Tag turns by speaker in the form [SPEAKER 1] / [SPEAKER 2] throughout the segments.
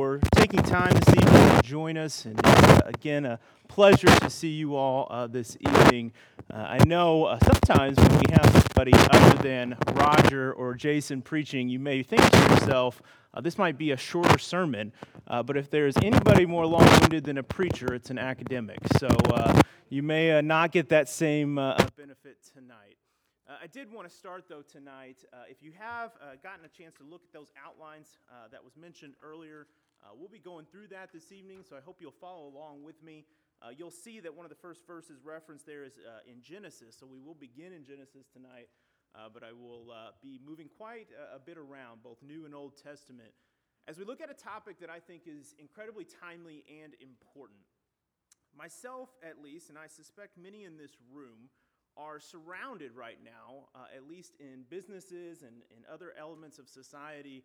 [SPEAKER 1] for taking time this evening to join us. And uh, again, a pleasure to see you all uh, this evening. Uh, I know uh, sometimes when we have somebody other than Roger or Jason preaching, you may think to yourself, uh, this might be a shorter sermon. Uh, but if there's anybody more long winded than a preacher, it's an academic. So you may not get that same benefit tonight. Uh, I did want to start, though, tonight. Uh, if you have uh, gotten a chance to look at those outlines that was mentioned earlier, uh, we'll be going through that this evening, so I hope you'll follow along with me. Uh, you'll see that one of the first verses referenced there is in Genesis, so we will begin in Genesis tonight, but I will be moving quite a, a bit around, both New and Old Testament, as we look at a topic that I think is incredibly timely and important. Myself, at least, and I suspect many in this room, are surrounded right now, uh, at least in businesses and in other elements of society,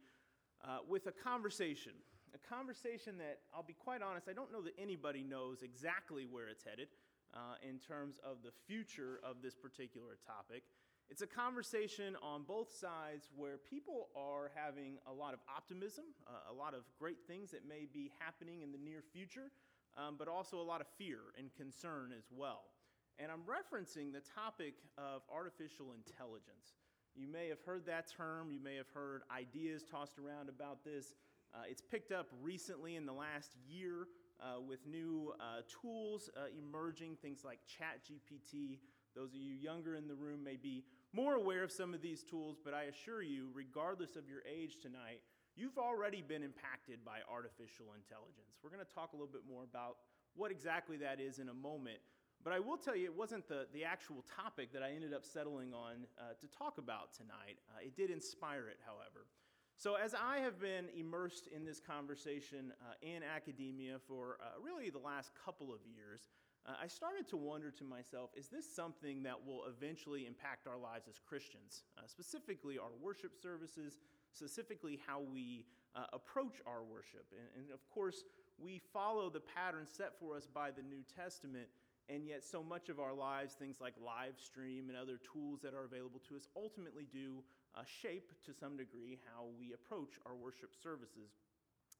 [SPEAKER 1] uh, with a conversation. A conversation that, I'll be quite honest, I don't know that anybody knows exactly where it's headed uh, in terms of the future of this particular topic. It's a conversation on both sides where people are having a lot of optimism, uh, a lot of great things that may be happening in the near future, um, but also a lot of fear and concern as well. And I'm referencing the topic of artificial intelligence. You may have heard that term, you may have heard ideas tossed around about this. Uh, it's picked up recently in the last year uh, with new uh, tools uh, emerging, things like ChatGPT. Those of you younger in the room may be more aware of some of these tools, but I assure you, regardless of your age tonight, you've already been impacted by artificial intelligence. We're going to talk a little bit more about what exactly that is in a moment. But I will tell you, it wasn't the, the actual topic that I ended up settling on uh, to talk about tonight. Uh, it did inspire it, however. So, as I have been immersed in this conversation uh, in academia for uh, really the last couple of years, uh, I started to wonder to myself is this something that will eventually impact our lives as Christians, uh, specifically our worship services, specifically how we approach our worship? And, and of course, we follow the pattern set for us by the New Testament. And yet, so much of our lives, things like live stream and other tools that are available to us, ultimately do uh, shape to some degree how we approach our worship services.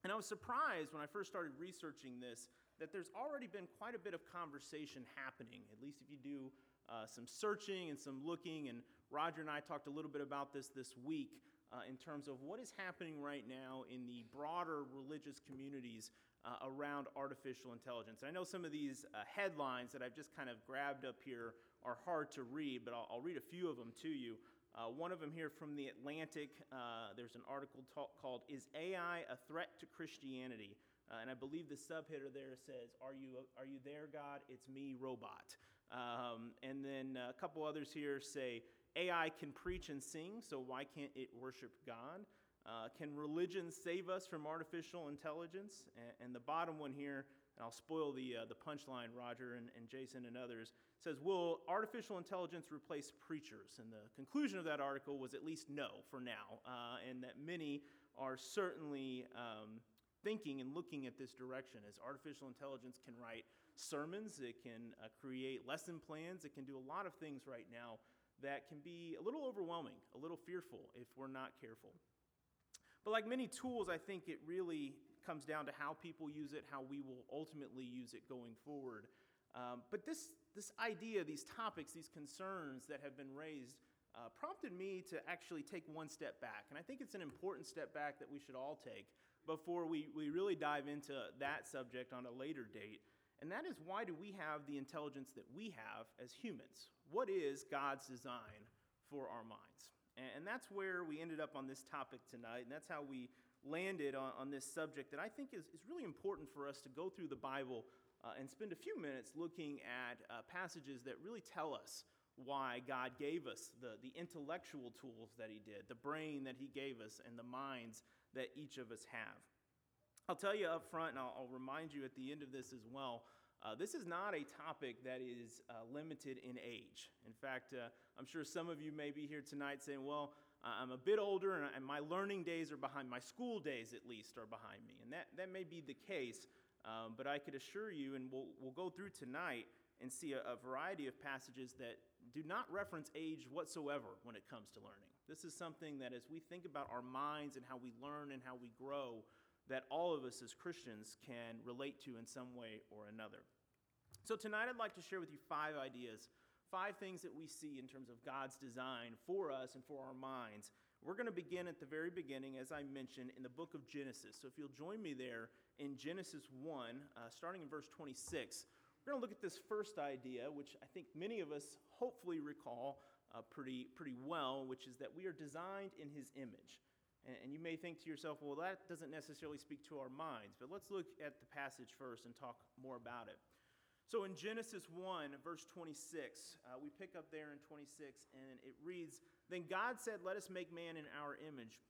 [SPEAKER 1] And I was surprised when I first started researching this that there's already been quite a bit of conversation happening, at least if you do uh, some searching and some looking. And Roger and I talked a little bit about this this week uh, in terms of what is happening right now in the broader religious communities uh, around artificial intelligence. And I know some of these uh, headlines that I've just kind of grabbed up here are hard to read, but I'll, I'll read a few of them to you. Uh, one of them here from The Atlantic, uh, there's an article called Is AI a Threat to Christianity? Uh, and I believe the subheader there says, Are you, are you there, God? It's me, robot. Um, and then a couple others here say, AI can preach and sing, so why can't it worship God? Uh, can religion save us from artificial intelligence? And, and the bottom one here, and I'll spoil the, uh, the punchline, Roger and, and Jason and others, says, Will artificial intelligence replace preachers? And the conclusion of that article was at least no for now, uh, and that many are certainly um, thinking and looking at this direction as artificial intelligence can write sermons, it can uh, create lesson plans, it can do a lot of things right now that can be a little overwhelming, a little fearful if we're not careful. But like many tools, I think it really comes down to how people use it, how we will ultimately use it going forward. Um, but this, this idea, these topics, these concerns that have been raised uh, prompted me to actually take one step back. And I think it's an important step back that we should all take before we, we really dive into that subject on a later date. And that is why do we have the intelligence that we have as humans? What is God's design for our minds? And that's where we ended up on this topic tonight, and that's how we landed on, on this subject that I think is, is really important for us to go through the Bible uh, and spend a few minutes looking at uh, passages that really tell us why God gave us the, the intellectual tools that He did, the brain that He gave us, and the minds that each of us have. I'll tell you up front, and I'll, I'll remind you at the end of this as well uh, this is not a topic that is uh, limited in age. In fact, uh, I'm sure some of you may be here tonight saying, well, I'm a bit older and, my learning days are behind, my school days at least are behind me. And that, that may be the case, um, but I could assure you, and we'll, we'll go through tonight and see a, a variety of passages that do not reference age whatsoever when it comes to learning. This is something that as we think about our minds and how we learn and how we grow, that all of us as Christians can relate to in some way or another. So, tonight I'd like to share with you five ideas, five things that we see in terms of God's design for us and for our minds. We're going to begin at the very beginning, as I mentioned, in the book of Genesis. So, if you'll join me there in Genesis 1, uh, starting in verse 26, we're going to look at this first idea, which I think many of us hopefully recall uh, pretty, pretty well, which is that we are designed in His image. And, and you may think to yourself, well, that doesn't necessarily speak to our minds, but let's look at the passage first and talk more about it. So in Genesis 1, verse 26, uh, we pick up there in 26, and it reads Then God said, Let us make man in our image,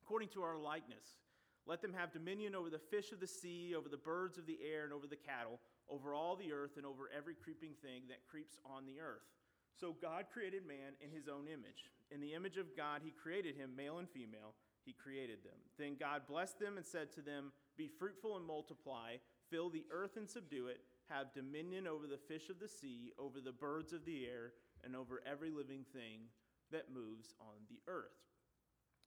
[SPEAKER 1] according to our likeness. Let them have dominion over the fish of the sea, over the birds of the air, and over the cattle, over all the earth, and over every creeping thing that creeps on the earth. So God created man in his own image. In the image of God, he created him, male and female, he created them. Then God blessed them and said to them, Be fruitful and multiply, fill the earth and subdue it have dominion over the fish of the sea, over the birds of the air, and over every living thing that moves on the earth.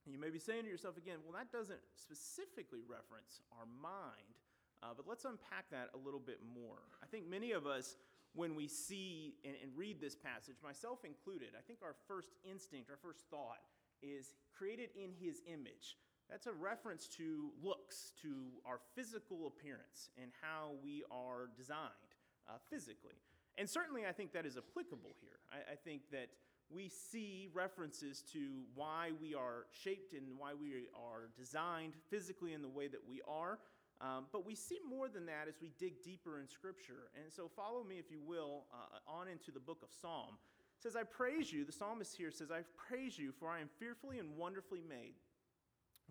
[SPEAKER 1] You may be saying to yourself again, well, that doesn't specifically reference our mind, uh, but let's unpack that a little bit more. I think many of us, when we see and, and read this passage, myself included, I think our first instinct, our first thought is created in his image. That's a reference to looks, to our physical appearance and how we are designed uh, physically. And certainly, I think that is applicable here. I, I, think that we see references to why we are shaped and why we are designed physically in the way that we are. Um, but we see more than that as we dig deeper in Scripture. And so, follow me, if you will, uh, on into the book of Psalm. It says, I praise you. The psalmist here says, I praise you, for I am fearfully and wonderfully made.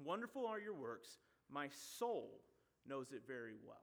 [SPEAKER 1] Wonderful are your works. My soul knows it very well.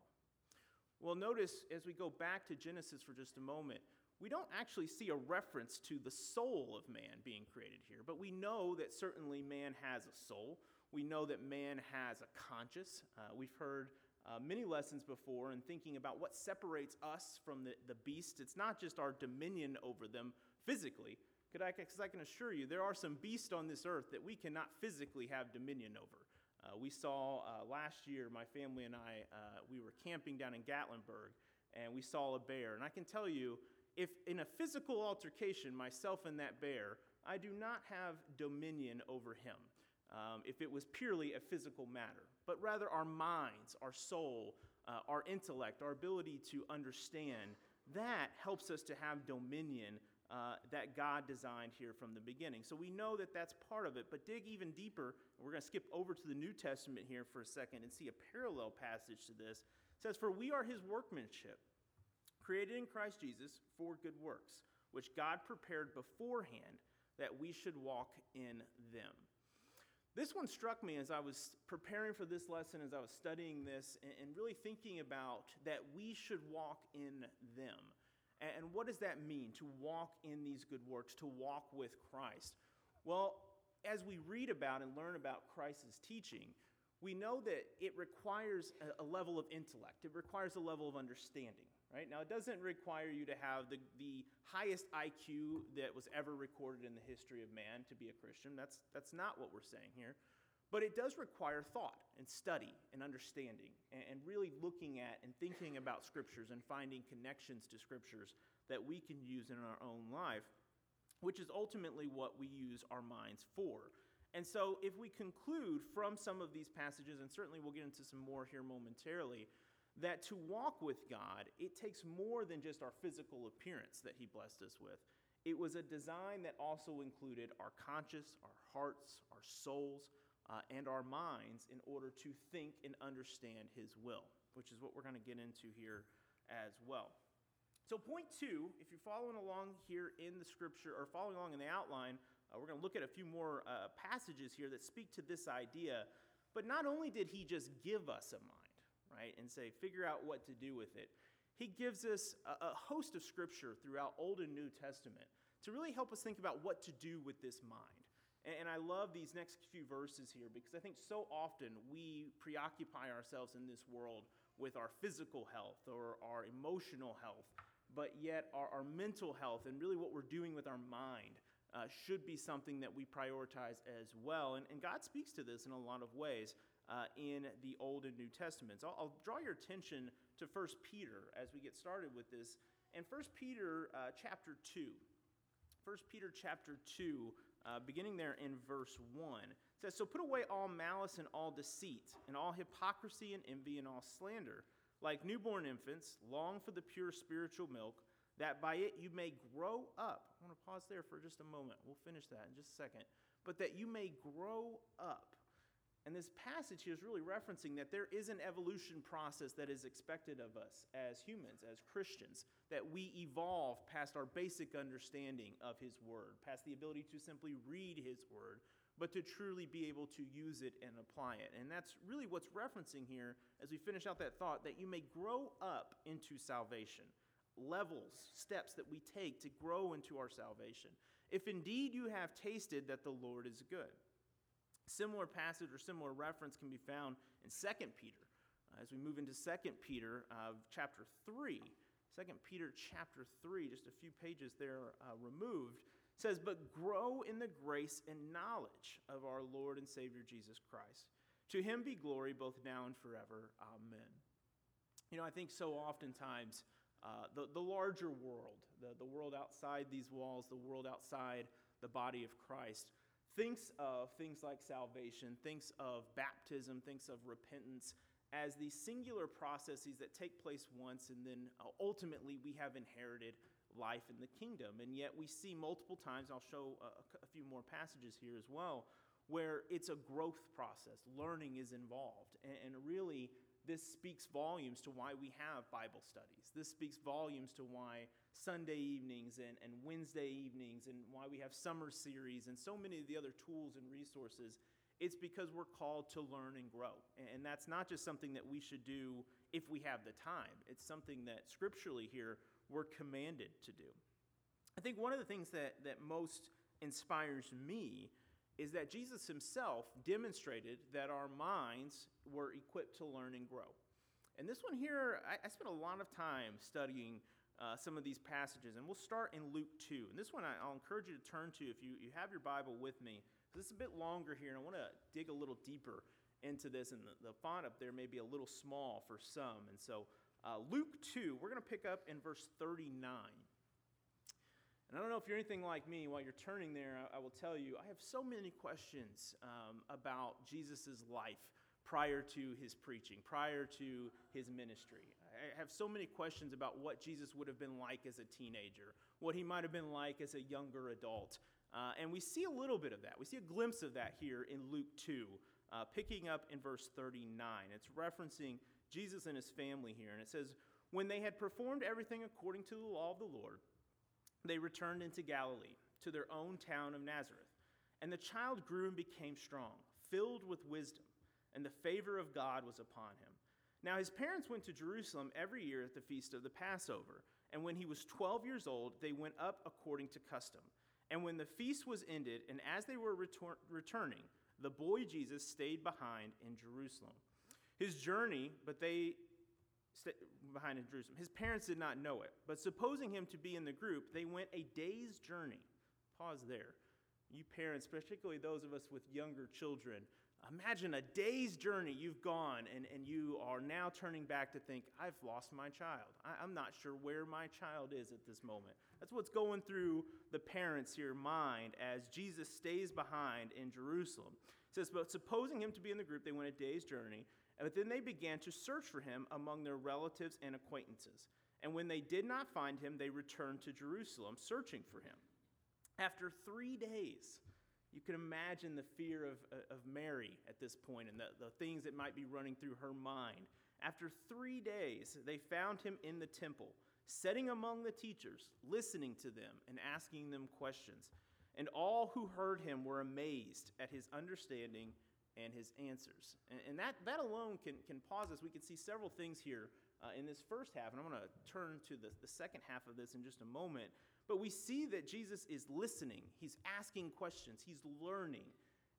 [SPEAKER 1] Well, notice as we go back to Genesis for just a moment, we don't actually see a reference to the soul of man being created here, but we know that certainly man has a soul. We know that man has a conscience. Uh, we've heard uh, many lessons before in thinking about what separates us from the, the beast. It's not just our dominion over them physically, because I can assure you, there are some beasts on this earth that we cannot physically have dominion over. Uh, we saw uh, last year, my family and I, uh, we were camping down in Gatlinburg, and we saw a bear. And I can tell you, if in a physical altercation, myself and that bear, I do not have dominion over him. Um, if it was purely a physical matter, but rather our minds, our soul, uh, our intellect, our ability to understand, that helps us to have dominion uh, that God designed here from the beginning. So we know that that's part of it, but dig even deeper. We're going to skip over to the New Testament here for a second and see a parallel passage to this. It says, For we are his workmanship, created in Christ Jesus for good works, which God prepared beforehand that we should walk in them. This one struck me as I was preparing for this lesson, as I was studying this, and really thinking about that we should walk in them. And what does that mean to walk in these good works, to walk with Christ? Well, as we read about and learn about Christ's teaching, we know that it requires a level of intellect. It requires a level of understanding, right? Now, it doesn't require you to have the, the highest IQ that was ever recorded in the history of man to be a Christian. That's, that's not what we're saying here. But it does require thought and study and understanding and, really looking at and thinking about scriptures and finding connections to scriptures that we can use in our own life, which is ultimately what we use our minds for. And so, if we conclude from some of these passages, and certainly we'll get into some more here momentarily, that to walk with God, it takes more than just our physical appearance that He blessed us with. It was a design that also included our conscience, our hearts, our souls, uh, and our minds in order to think and understand His will, which is what we're going to get into here as well. So, point two, if you're following along here in the scripture or following along in the outline, uh, we're going to look at a few more uh, passages here that speak to this idea. But not only did he just give us a mind, right, and say, figure out what to do with it, he gives us a, a host of scripture throughout Old and New Testament to really help us think about what to do with this mind. And I love these next few verses here because I think so often we preoccupy ourselves in this world with our physical health or our emotional health, but yet our, our mental health and really what we're doing with our mind uh, should be something that we prioritize as well. And, and, God speaks to this in a lot of ways. uh, in the Old and New Testaments. I'll, I'll, draw your attention to 1 Peter as we get started with this. And 1 Peter uh, chapter 2. 1 Peter chapter 2, uh, beginning there in verse 1, says, So put away all malice and all deceit, and all hypocrisy and envy and all slander. Like newborn infants, long for the pure spiritual milk, that by it you may grow up. I want to pause there for just a moment. We'll finish that in just a second. But that you may grow up and this passage here is really referencing that there is an evolution process that is expected of us as humans, as Christians, that we evolve past our basic understanding of His Word, past the ability to simply read His Word, but to truly be able to use it and apply it. And that's really what's referencing here as we finish out that thought that you may grow up into salvation. Levels, steps that we take to grow into our salvation. If indeed you have tasted that the Lord is good. Similar passage or similar reference can be found in 2 Peter. Uh, as we move into 2 Peter uh, chapter 3, 2 Peter chapter 3, just a few pages there uh, removed, says, But grow in the grace and knowledge of our Lord and Savior Jesus Christ. To him be glory both now and forever. Amen. You know, I think so oftentimes uh, the, the larger world, the, the world outside these walls, the world outside the body of Christ, thinks of things like salvation, thinks of baptism, thinks of repentance as these singular processes that take place once and then uh, ultimately we have inherited life in the kingdom. And yet we see multiple times, I'll show a, a few more passages here as well, where it's a growth process. Learning is involved. And, and really, this speaks volumes to why we have Bible studies. This speaks volumes to why Sunday evenings and, and Wednesday evenings and why we have summer series and so many of the other tools and resources. It's because we're called to learn and grow. And that's not just something that we should do if we have the time, it's something that scripturally here we're commanded to do. I think one of the things that, that most inspires me is that Jesus himself demonstrated that our minds were equipped to learn and grow. And this one here, I, I spent a lot of time studying uh, some of these passages, and we'll start in Luke 2. And this one I, will encourage you to turn to if you, you have your Bible with me. This is a bit longer here, and I want to dig a little deeper into this, and the, the, font up there may be a little small for some. And so, uh, Luke 2, we're going to pick up in verse 39. And I don't know if you're anything like me, while you're turning there, I, I will tell you, I have so many questions um, about Jesus' life prior to his preaching, prior to his ministry. I have so many questions about what Jesus would have been like as a teenager, what he might have been like as a younger adult. Uh, and we see a little bit of that. We see a glimpse of that here in Luke 2, uh, picking up in verse 39. It's referencing Jesus and his family here. And it says, When they had performed everything according to the law of the Lord, they returned into Galilee, to their own town of Nazareth. And the child grew and became strong, filled with wisdom, and the favor of God was upon him. Now his parents went to Jerusalem every year at the feast of the Passover. And when he was 12 years old, they went up according to custom. And when the feast was ended, and as they were returning, the boy Jesus stayed behind in Jerusalem. His journey, but they behind in Jerusalem. His parents did not know it, but supposing him to be in the group, they went a day's journey. Pause there. You parents, particularly those of us with younger children, imagine a day's journey you've gone and, and you are now turning back to think, I've lost my child. I, I'm not sure where my child is at this moment. That's what's going through the parents' here mind as Jesus stays behind in Jerusalem. It says, But supposing him to be in the group, they went a day's journey. But then they began to search for him among their relatives and acquaintances. And when they did not find him, they returned to Jerusalem, searching for him. After three days, you can imagine the fear of, of Mary at this point and the, the things that might be running through her mind. After three days, they found him in the temple, sitting among the teachers, listening to them and asking them questions. And all who heard him were amazed at his understanding and his answers. And, and, that, that alone can, can pause us. We can see several things here uh, in this first half, and I'm going to turn to the, the second half of this in just a moment. But we see that Jesus is listening, he's asking questions, he's learning.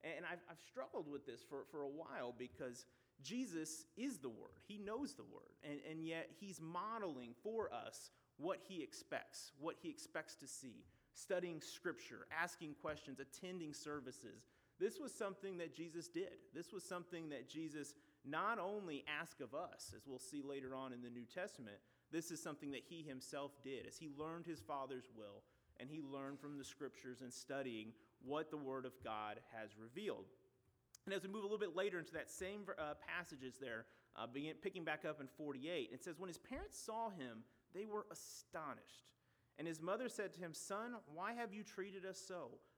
[SPEAKER 1] And I've, I've struggled with this for, for a while because Jesus is the Word, he knows the Word, and, and yet he's modeling for us what he expects, what he expects to see. Studying scripture, asking questions, attending services, This was something that Jesus did. This was something that Jesus not only asked of us, as we'll see later on in the New Testament, this is something that he himself did as he learned his Father's will and he learned from the scriptures and studying what the Word of God has revealed. And as we move a little bit later into that same uh, passages there, uh, begin, picking back up in 48, it says, When his parents saw him, they were astonished. And his mother said to him, Son, why have you treated us so?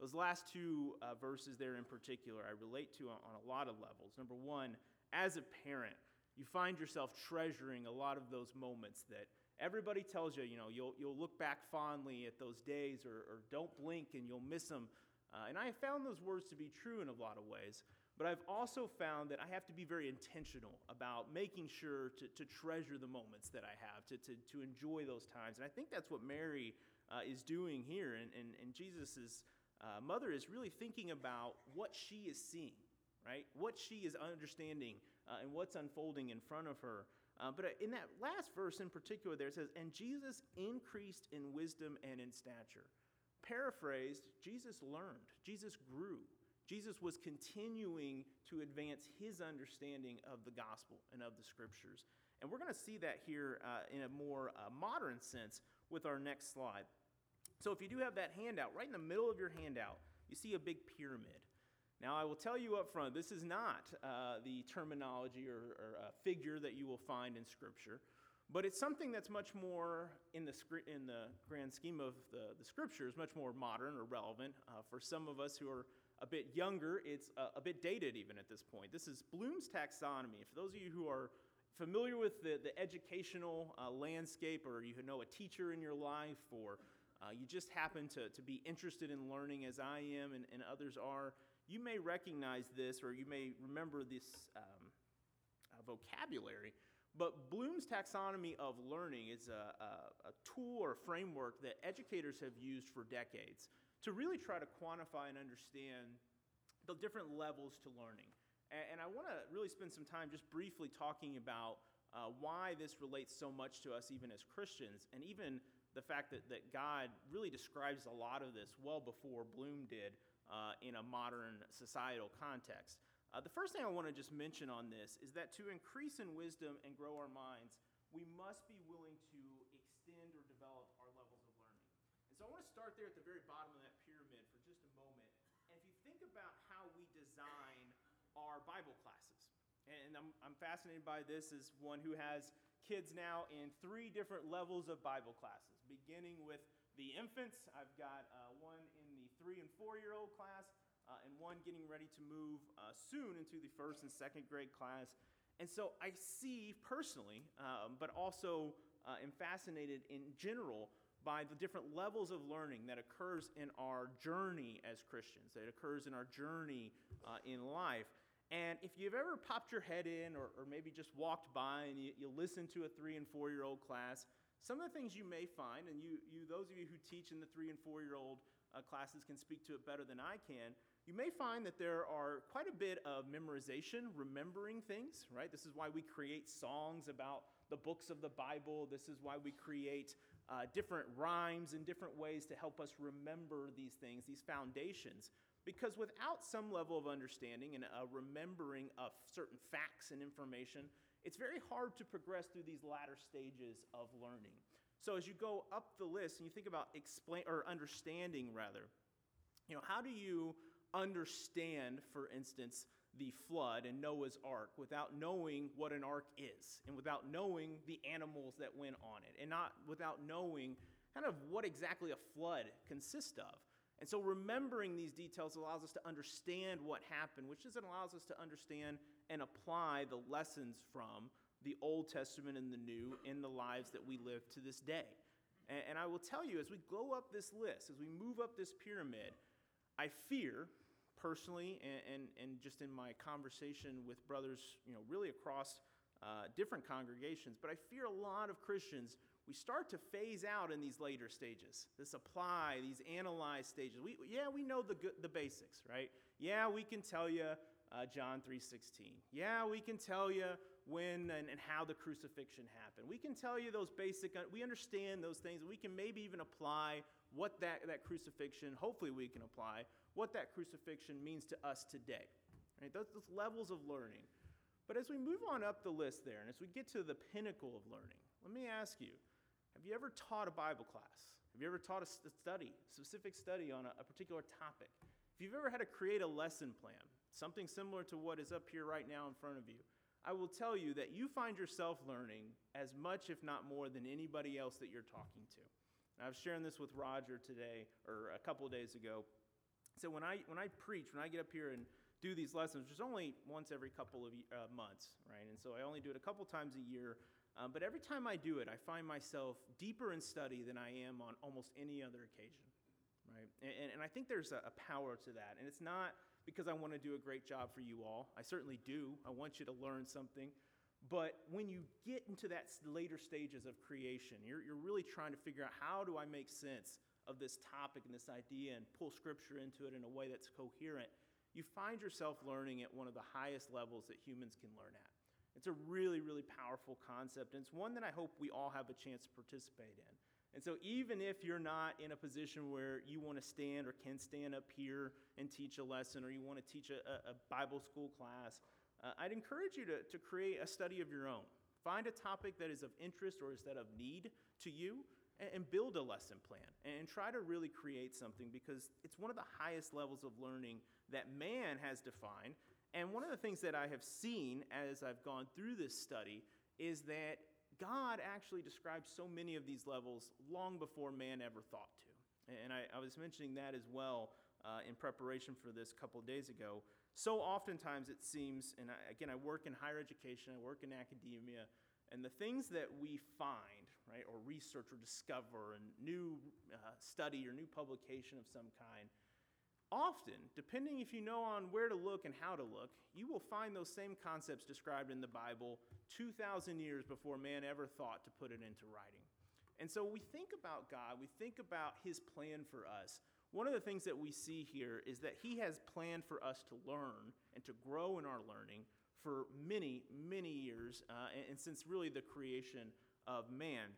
[SPEAKER 1] Those last two uh, verses there in particular, I relate to on, a lot of levels. Number one, as a parent, you find yourself treasuring a lot of those moments that everybody tells you, you know, you'll, you'll look back fondly at those days or, or don't blink and you'll miss them. Uh, and I have found those words to be true in a lot of ways. But I've also found that I have to be very intentional about making sure to, to treasure the moments that I have, to, to, to enjoy those times. And I think that's what Mary uh, is doing here. And, and, and Jesus' uh, mother is really thinking about what she is seeing, right? What she is understanding uh, and what's unfolding in front of her. Uh, but in that last verse in particular, there it says, And Jesus increased in wisdom and in stature. Paraphrased, Jesus learned, Jesus grew. Jesus was continuing to advance his understanding of the gospel and of the scriptures. And we're going to see that here uh, in a more uh, modern sense with our next slide. So, if you do have that handout, right in the middle of your handout, you see a big pyramid. Now, I will tell you up front, this is not uh, the terminology or, or uh, figure that you will find in Scripture, but it's something that's much more, in the, in the grand scheme of the, the Scriptures, much more modern or relevant. Uh, for some of us who are a bit younger, it's a, a bit dated even at this point. This is Bloom's taxonomy. For those of you who are familiar with the, the educational uh, landscape, or you know a teacher in your life, or uh, you just happen to, to be interested in learning as I am and, and others are, you may recognize this or you may remember this um, uh, vocabulary. But Bloom's taxonomy of learning is a, a, a tool or framework that educators have used for decades to really try to quantify and understand the different levels to learning. And, and I want to really spend some time just briefly talking about uh, why this relates so much to us, even as Christians, and even the fact that, that God really describes a lot of this well before Bloom did uh, in a modern societal context. Uh, the first thing I want to just mention on this is that to increase in wisdom and grow our minds, we must be willing to extend or develop our levels of learning. And so I want to start there at the very bottom of that pyramid for just a moment. And if you think about how we design our Bible classes, and I'm, I'm fascinated by this as one who has kids now in three different levels of Bible classes, beginning with the infants. I've got uh, one in the three and four year old class, uh, and one getting ready to move uh, soon into the first and second grade class. And so I see personally, um, but also uh, am fascinated in general by the different levels of learning that occurs in our journey as Christians, that occurs in our journey uh, in life. And if you've ever popped your head in or, or maybe just walked by and you, you listen to a three and four year old class, some of the things you may find, and you, you those of you who teach in the three and four year old uh, classes can speak to it better than I can, you may find that there are quite a bit of memorization, remembering things, right? This is why we create songs about the books of the Bible. This is why we create uh, different rhymes and different ways to help us remember these things, these foundations. Because without some level of understanding and a remembering of certain facts and information, it's very hard to progress through these latter stages of learning. So as you go up the list and you think about explain or understanding rather, you know, how do you understand, for instance, the flood and Noah's ark without knowing what an ark is and without knowing the animals that went on it and not without knowing kind of what exactly a flood consists of. And so remembering these details allows us to understand what happened, which it allows us to understand and apply the lessons from the Old Testament and the New in the lives that we live to this day. And, and I will tell you, as we go up this list, as we move up this pyramid, I fear personally and, and, and just in my conversation with brothers, you know, really across uh, different congregations, but I fear a lot of Christians, we start to phase out in these later stages. This apply, these analyze stages. We, yeah, we know the, the basics, right? Yeah, we can tell you uh, John 3:16. Yeah, we can tell you when and, and, how the crucifixion happened. We can tell you those basic, uh, we understand those things. We can maybe even apply what that, that crucifixion, hopefully we can apply, what that crucifixion means to us today. Right? Those, those levels of learning. But as we move on up the list there, and as we get to the pinnacle of learning, let me ask you, have you ever taught a Bible class? Have you ever taught a study, specific study on a, a particular topic? If you've ever had to create a lesson plan, something similar to what is up here right now in front of you, I will tell you that you find yourself learning as much, if not more, than anybody else that you're talking to. And I was sharing this with Roger today, or a couple days ago. So when I, when I preach, when I get up here and do these lessons, which is only once every couple of uh, months, right? And so I only do it a couple times a year. Um, but every time I do it, I find myself deeper in study than I am on almost any other occasion right? And, and I think there's a, a power to that. And it's not because I want to do a great job for you all. I certainly do. I want you to learn something. But when you get into that later stages of creation, you're, you're really trying to figure out how do I make sense of this topic and this idea and pull scripture into it in a way that's coherent, you find yourself learning at one of the highest levels that humans can learn at. It's a really, really powerful concept, and it's one that I hope we all have a chance to participate in. And so, even if you're not in a position where you want to stand or can stand up here and teach a lesson, or you want to teach a, a Bible school class, uh, I'd encourage you to, to create a study of your own. Find a topic that is of interest or is that of need to you, and, and build a lesson plan. And try to really create something because it's one of the highest levels of learning that man has defined. And one of the things that I have seen as I've gone through this study is that God actually describes so many of these levels long before man ever thought to. And I, I was mentioning that as well uh, in preparation for this a couple of days ago. So oftentimes it seems, and I, again, I work in higher education, I work in academia, and the things that we find, right, or research or discover, and new uh, study or new publication of some kind, Often, depending if you know on where to look and how to look, you will find those same concepts described in the Bible 2,000 years before man ever thought to put it into writing. And so we think about God, we think about his plan for us. One of the things that we see here is that he has planned for us to learn and to grow in our learning for many, many years, uh, and, and since really the creation of man.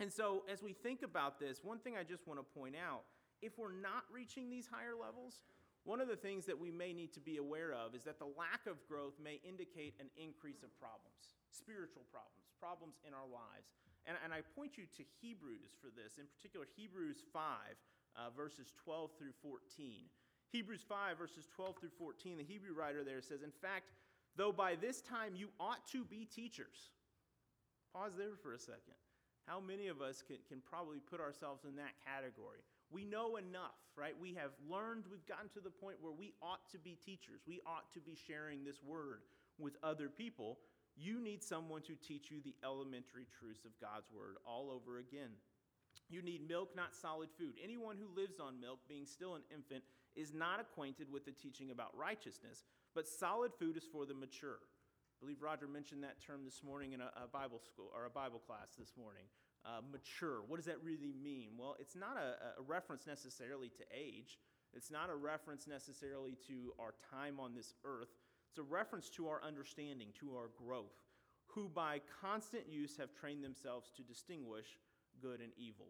[SPEAKER 1] And so as we think about this, one thing I just want to point out if we're not reaching these higher levels, one of the things that we may need to be aware of is that the lack of growth may indicate an increase of problems, spiritual problems, problems in our lives. And, and I point you to Hebrews for this, in particular, Hebrews 5, uh, verses 12 through 14. Hebrews 5, verses 12 through 14, the Hebrew writer there says, In fact, though by this time you ought to be teachers. Pause there for a second. How many of us can, can probably put ourselves in that category? We know enough, right? We have learned, we've gotten to the point where we ought to be teachers. We ought to be sharing this word with other people. You need someone to teach you the elementary truths of God's word all over again. You need milk, not solid food. Anyone who lives on milk, being still an infant, is not acquainted with the teaching about righteousness, but solid food is for the mature. I believe Roger mentioned that term this morning in a, a Bible school or a Bible class this morning uh, mature. What does that really mean? Well, it's not a, a reference necessarily to age, it's not a reference necessarily to our time on this earth. It's a reference to our understanding, to our growth, who by constant use have trained themselves to distinguish good and evil.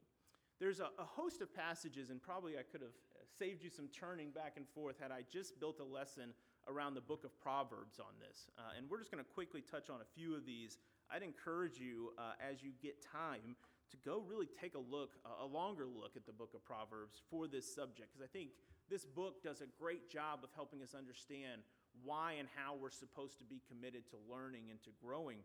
[SPEAKER 1] There's a, a, host of passages, and probably I could have saved you some turning back and forth had I just built a lesson around the book of Proverbs on this. Uh, and we're just going to quickly touch on a few of these I'd encourage you uh, as you get time to go really take a look, a longer look at the book of Proverbs for this subject, because I think this book does a great job of helping us understand why and how we're supposed to be committed to learning and to growing.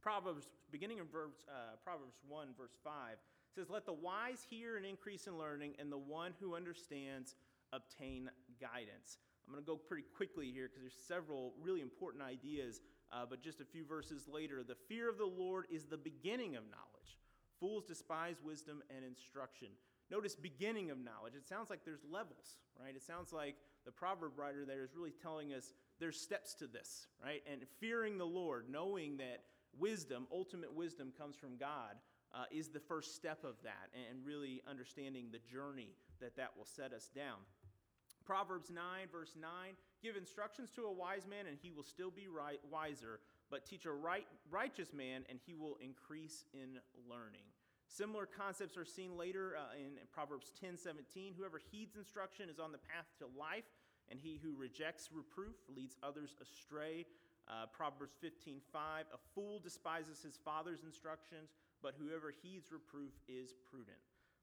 [SPEAKER 1] Proverbs, beginning in verse, uh, Proverbs 1, verse 5, says, Let the wise hear and increase in learning, and the one who understands obtain guidance. I'm going to go pretty quickly here because there's several really important ideas uh, but just a few verses later, the fear of the Lord is the beginning of knowledge. Fools despise wisdom and instruction. Notice beginning of knowledge. It sounds like there's levels, right? It sounds like the proverb writer there is really telling us there's steps to this, right? And fearing the Lord, knowing that wisdom, ultimate wisdom, comes from God, uh, is the first step of that, and really understanding the journey that that will set us down. Proverbs 9, verse 9 Give instructions to a wise man, and he will still be right, wiser, but teach a right, righteous man, and he will increase in learning. Similar concepts are seen later uh, in, Proverbs 10, 17. Whoever heeds instruction is on the path to life, and he who rejects reproof leads others astray. Uh, Proverbs 15, 5. A fool despises his father's instructions, but whoever heeds reproof is prudent.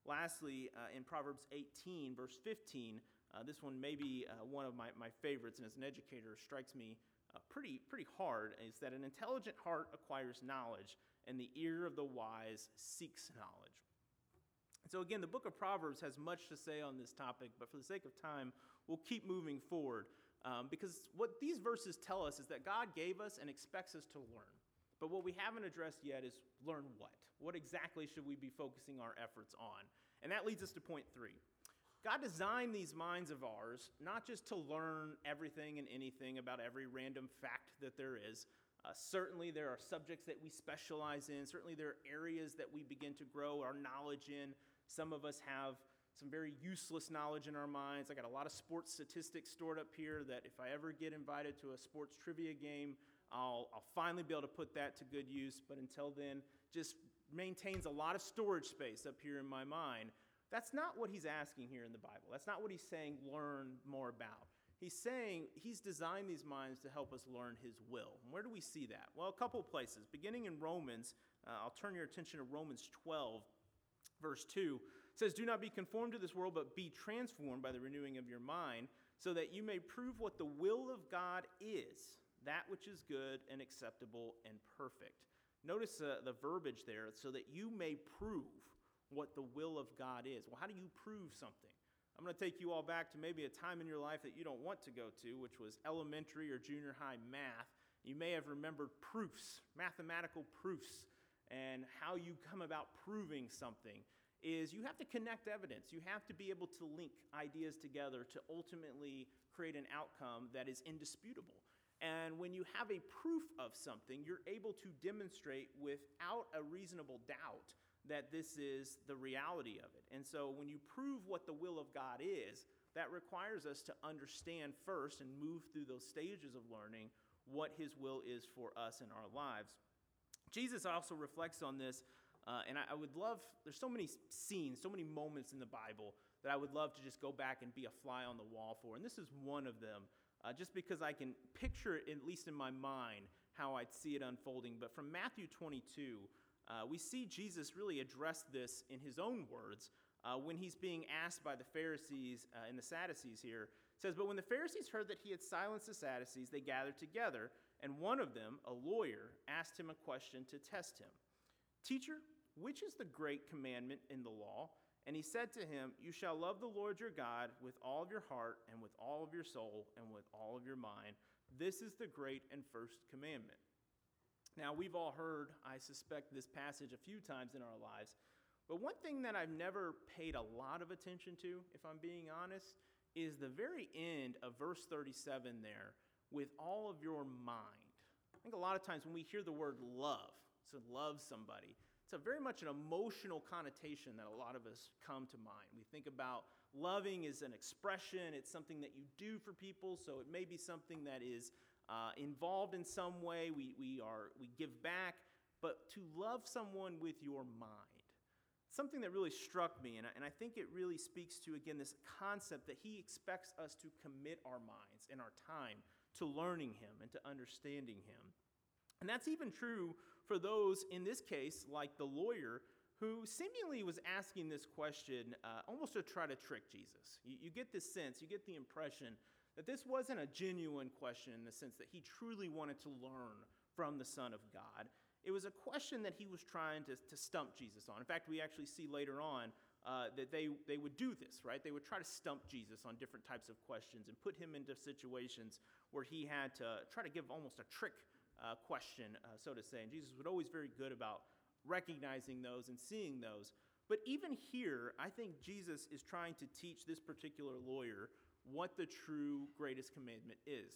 [SPEAKER 1] Lastly, uh, in Proverbs 18, verse 15, uh, this one may be uh, one of my, my favorites, and as an educator, strikes me uh, pretty, pretty hard, is that an intelligent heart acquires knowledge, and the ear of the wise seeks knowledge. So, again, the book of Proverbs has much to say on this topic, but for the sake of time, we'll keep moving forward. Um, because what these verses tell us is that God gave us and expects us to learn. But what we haven't addressed yet is learn what? What exactly should we be focusing our efforts on? And that leads us to point three. God designed these minds of ours not just to learn everything and anything about every random fact that there is. Uh, certainly, there are subjects that we specialize in. Certainly, there are areas that we begin to grow our knowledge in. Some of us have some very useless knowledge in our minds. I got a lot of sports statistics stored up here that if I ever get invited to a sports trivia game, I'll, I'll finally be able to put that to good use. But until then, just maintains a lot of storage space up here in my mind that's not what he's asking here in the Bible. That's not what he's saying, learn more about. He's saying he's designed these minds to help us learn his will. And where do we see that? Well, a couple of places. Beginning in Romans, uh, I'll turn your attention to Romans 12, verse 2. It says, Do not be conformed to this world, but be transformed by the renewing of your mind, so that you may prove what the will of God is, that which is good and acceptable and perfect. Notice uh, the verbiage there, so that you may prove what the will of God is. Well, how do you prove something? I'm going to take you all back to maybe a time in your life that you don't want to go to, which was elementary or junior high math. You may have remembered proofs, mathematical proofs, and how you come about proving something is you have to connect evidence. You have to be able to link ideas together to ultimately create an outcome that is indisputable. And when you have a proof of something, you're able to demonstrate without a reasonable doubt that this is the reality of it. And so when you prove what the will of God is, that requires us to understand first and move through those stages of learning what his will is for us in our lives. Jesus also reflects on this, uh, and I, I, would love, there's so many scenes, so many moments in the Bible that I would love to just go back and be a fly on the wall for. And this is one of them, uh, just because I can picture at least in my mind, how I'd see it unfolding. But from Matthew 22, uh, we see Jesus really address this in his own words uh, when he's being asked by the Pharisees uh, and the Sadducees here. It says, But when the Pharisees heard that he had silenced the Sadducees, they gathered together, and one of them, a lawyer, asked him a question to test him Teacher, which is the great commandment in the law? And he said to him, You shall love the Lord your God with all of your heart, and with all of your soul, and with all of your mind. This is the great and first commandment. Now, we've all heard, I suspect, this passage a few times in our lives, but one thing that I've never paid a lot of attention to, if I'm being honest, is the very end of verse 37 there, with all of your mind. I think a lot of times when we hear the word love, to love somebody, it's a very much an emotional connotation that a lot of us come to mind. We think about loving as an expression, it's something that you do for people, so it may be something that is uh, involved in some way, we, we, are, we give back, but to love someone with your mind. Something that really struck me, and I, and I think it really speaks to, again, this concept that he expects us to commit our minds and our time to learning him and to understanding him. And that's even true for those, in this case, like the lawyer, who seemingly was asking this question uh, almost to try to trick Jesus. You, you, get this sense, you get the impression that this wasn't a genuine question in the sense that he truly wanted to learn from the Son of God. It was a question that he was trying to, to stump Jesus on. In fact, we actually see later on uh, that they, they would do this, right? They would try to stump Jesus on different types of questions and put him into situations where he had to try to give almost a trick uh, question, uh, so to say. And Jesus was always very good about recognizing those and seeing those. But even here, I think Jesus is trying to teach this particular lawyer what the true greatest commandment is.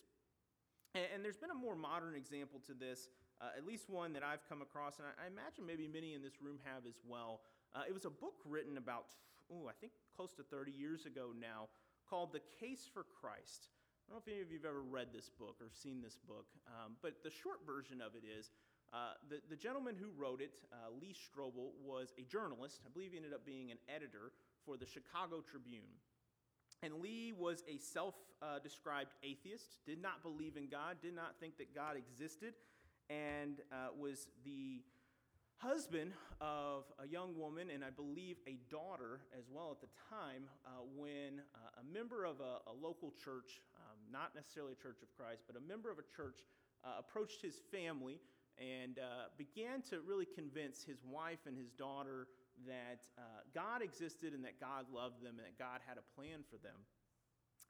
[SPEAKER 1] And, and there's been a more modern example to this, uh, at least one that I've come across, and I, I, imagine maybe many in this room have as well. Uh, it was a book written about, oh, I think close to 30 years ago now, called The Case for Christ. I don't know if any of you have ever read this book or seen this book, um, but the short version of it is uh, the, the gentleman who wrote it, uh, Lee Strobel, was a journalist. I believe he ended up being an editor for the Chicago Tribune. And Lee was a self uh, described atheist, did not believe in God, did not think that God existed, and uh, was the husband of a young woman and I believe a daughter as well at the time uh, when uh, a member of a, a local church, um, not necessarily a Church of Christ, but a member of a church, uh, approached his family and uh, began to really convince his wife and his daughter that uh, God existed and that God loved them and that God had a plan for them.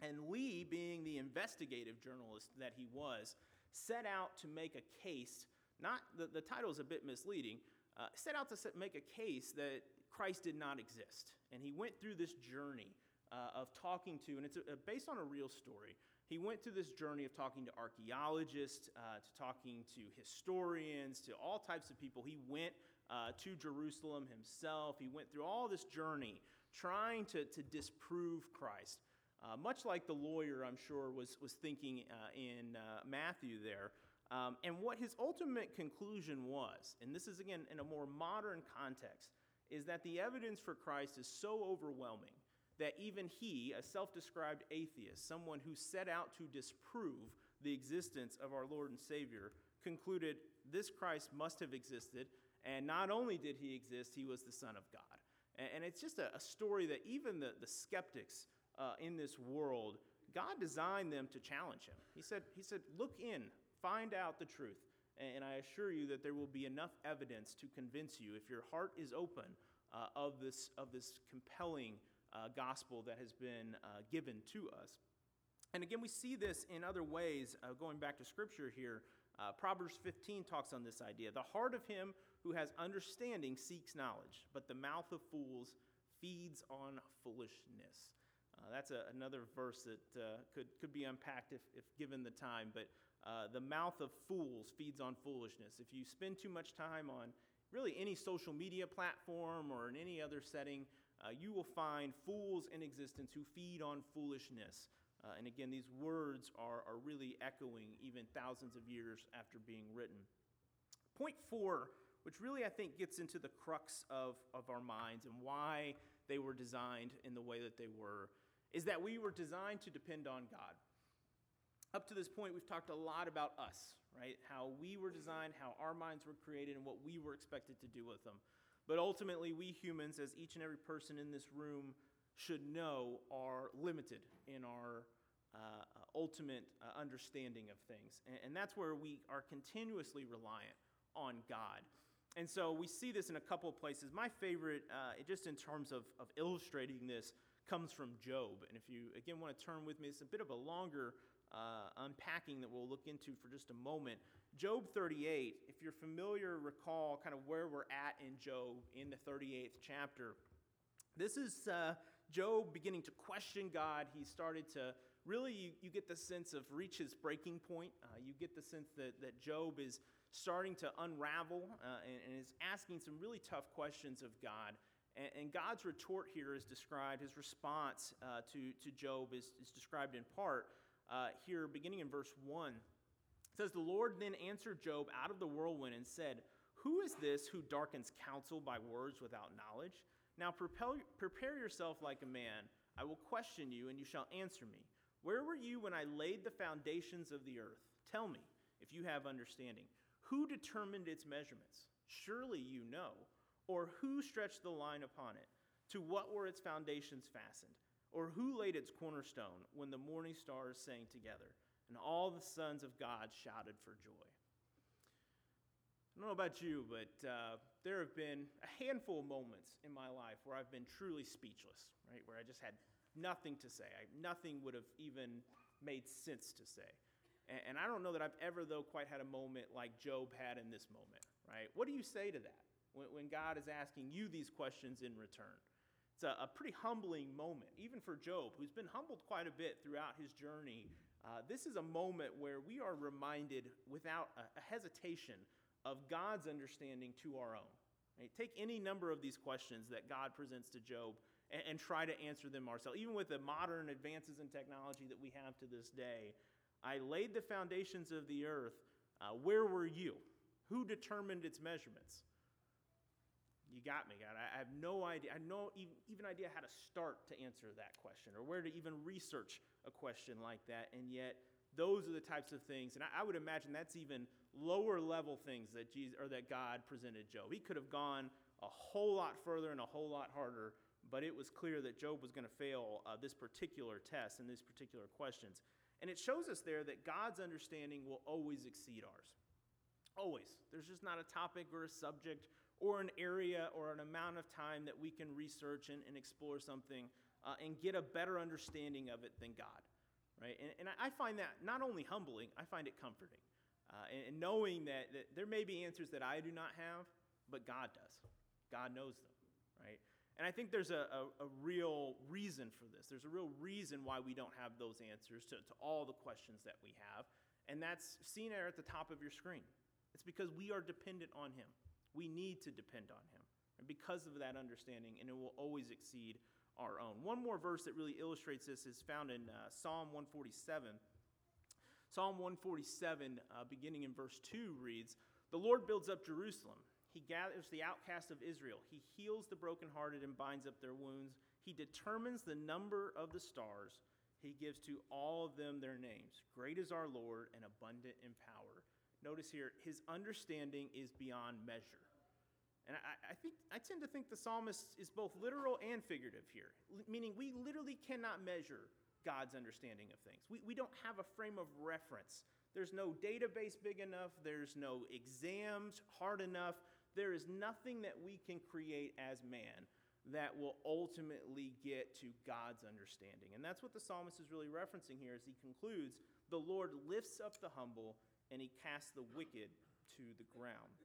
[SPEAKER 1] And Lee, being the investigative journalist that he was, set out to make a case. Not the, the title is a bit misleading. Uh, set out to set, make a case that Christ did not exist, and he went through this journey uh, of talking to, and it's a, based on a real story. He went through this journey of talking to archaeologists, uh, to talking to historians, to all types of people. He went uh, to Jerusalem himself. He went through all this journey trying to, to disprove Christ. Uh, much like the lawyer, I'm sure, was, was thinking uh, in uh, Matthew there. Um, and what his ultimate conclusion was, and this is again in a more modern context, is that the evidence for Christ is so overwhelming that even he, a self described atheist, someone who set out to disprove the existence of our Lord and Savior, concluded this Christ must have existed. And not only did he exist, he was the Son of God. And, it's just a, story that even the, the skeptics uh, in this world, God designed them to challenge him. He said, he said, Look in, find out the truth. And I assure you that there will be enough evidence to convince you, if your heart is open, uh, of, this, of this compelling uh, gospel that has been uh, given to us. And again, we see this in other ways, uh, going back to scripture here. Uh, Proverbs 15 talks on this idea. The heart of him who has understanding seeks knowledge, but the mouth of fools feeds on foolishness. Uh, that's a, another verse that uh, could, could be unpacked if, if given the time, but uh, the mouth of fools feeds on foolishness. If you spend too much time on really any social media platform or in any other setting, uh, you will find fools in existence who feed on foolishness. Uh, and again, these words are, are really echoing even thousands of years after being written. Point four, which really I think gets into the crux of, of our minds and why they were designed in the way that they were, is that we were designed to depend on God. Up to this point, we've talked a lot about us, right? How we were designed, how our minds were created, and what we were expected to do with them. But ultimately, we humans, as each and every person in this room should know, are limited in our uh, ultimate uh, understanding of things. And, and, that's where we are continuously reliant on God. And so we see this in a couple of places. My favorite, uh, just in terms of, of illustrating this, comes from Job. And if you, again, want to turn with me, it's a bit of a longer uh, unpacking that we'll look into for just a moment. Job 38, if you're familiar, recall kind of where we're at in Job in the 38th chapter. This is uh, Job beginning to question God. He started to really, you, you get the sense of reach his breaking point. Uh, you get the sense that, that Job is starting to unravel uh, and, and, is asking some really tough questions of God. And, and God's retort here is described, his response uh, to, to Job is, is described in part uh, here, beginning in verse 1. It says, The Lord then answered Job out of the whirlwind and said, Who is this who darkens counsel by words without knowledge? Now prepare, prepare yourself like a man. I will question you, and you shall answer me. Where were you when I laid the foundations of the earth? Tell me, if you have understanding. Who determined its measurements? Surely you know. Or who stretched the line upon it? To what were its foundations fastened? Or who laid its cornerstone when the morning stars sang together and all the sons of God shouted for joy? I don't know about you, but uh, there have been a handful of moments in my life where I've been truly speechless, right? Where I just had nothing to say. I, nothing would have even made sense to say. And, and I don't know that I've ever, though, quite had a moment like Job had in this moment, right? What do you say to that when, when God is asking you these questions in return? It's a, a, pretty humbling moment, even for Job, who's been humbled quite a bit throughout his journey uh, this is a moment where we are reminded without a, a hesitation of God's understanding to our own. Right? Take any number of these questions that God presents to Job and, and try to answer them ourselves. Even with the modern advances in technology that we have to this day, I laid the foundations of the earth. Uh, where were you? Who determined its measurements? You got me, God. I have no idea. I have no even idea how to start to answer that question or where to even research a question like that. And yet, those are the types of things, and I, would imagine that's even lower level things that Jesus or that God presented Job. He could have gone a whole lot further and a whole lot harder, but it was clear that Job was going to fail uh, this particular test and these particular questions. And it shows us there that God's understanding will always exceed ours. Always. There's just not a topic or a subject or an area or an amount of time that we can research and, and explore something uh, and get a better understanding of it than God. Right? And, and I find that not only humbling, I find it comforting. Uh, and, and, knowing that, that there may be answers that I do not have, but God does. God knows them. Right? And I think there's a, a, a, real reason for this. There's a real reason why we don't have those answers to, to all the questions that we have. And that's seen there at the top of your screen. It's because we are dependent on Him. We need to depend on him. And because of that understanding, and it will always exceed our own. One more verse that really illustrates this is found in uh, Psalm 147. Psalm 147, uh, beginning in verse 2, reads The Lord builds up Jerusalem. He gathers the outcast of Israel. He heals the brokenhearted and binds up their wounds. He determines the number of the stars. He gives to all of them their names. Great is our Lord and abundant in power. Notice here, his understanding is beyond measure. And I, I, think I tend to think the psalmist is both literal and figurative here, meaning we literally cannot measure God's understanding of things. We, we don't have a frame of reference. There's no database big enough, there's no exams hard enough. There is nothing that we can create as man that will ultimately get to God's understanding. And that's what the psalmist is really referencing here as he concludes the Lord lifts up the humble and he casts the wicked to the ground.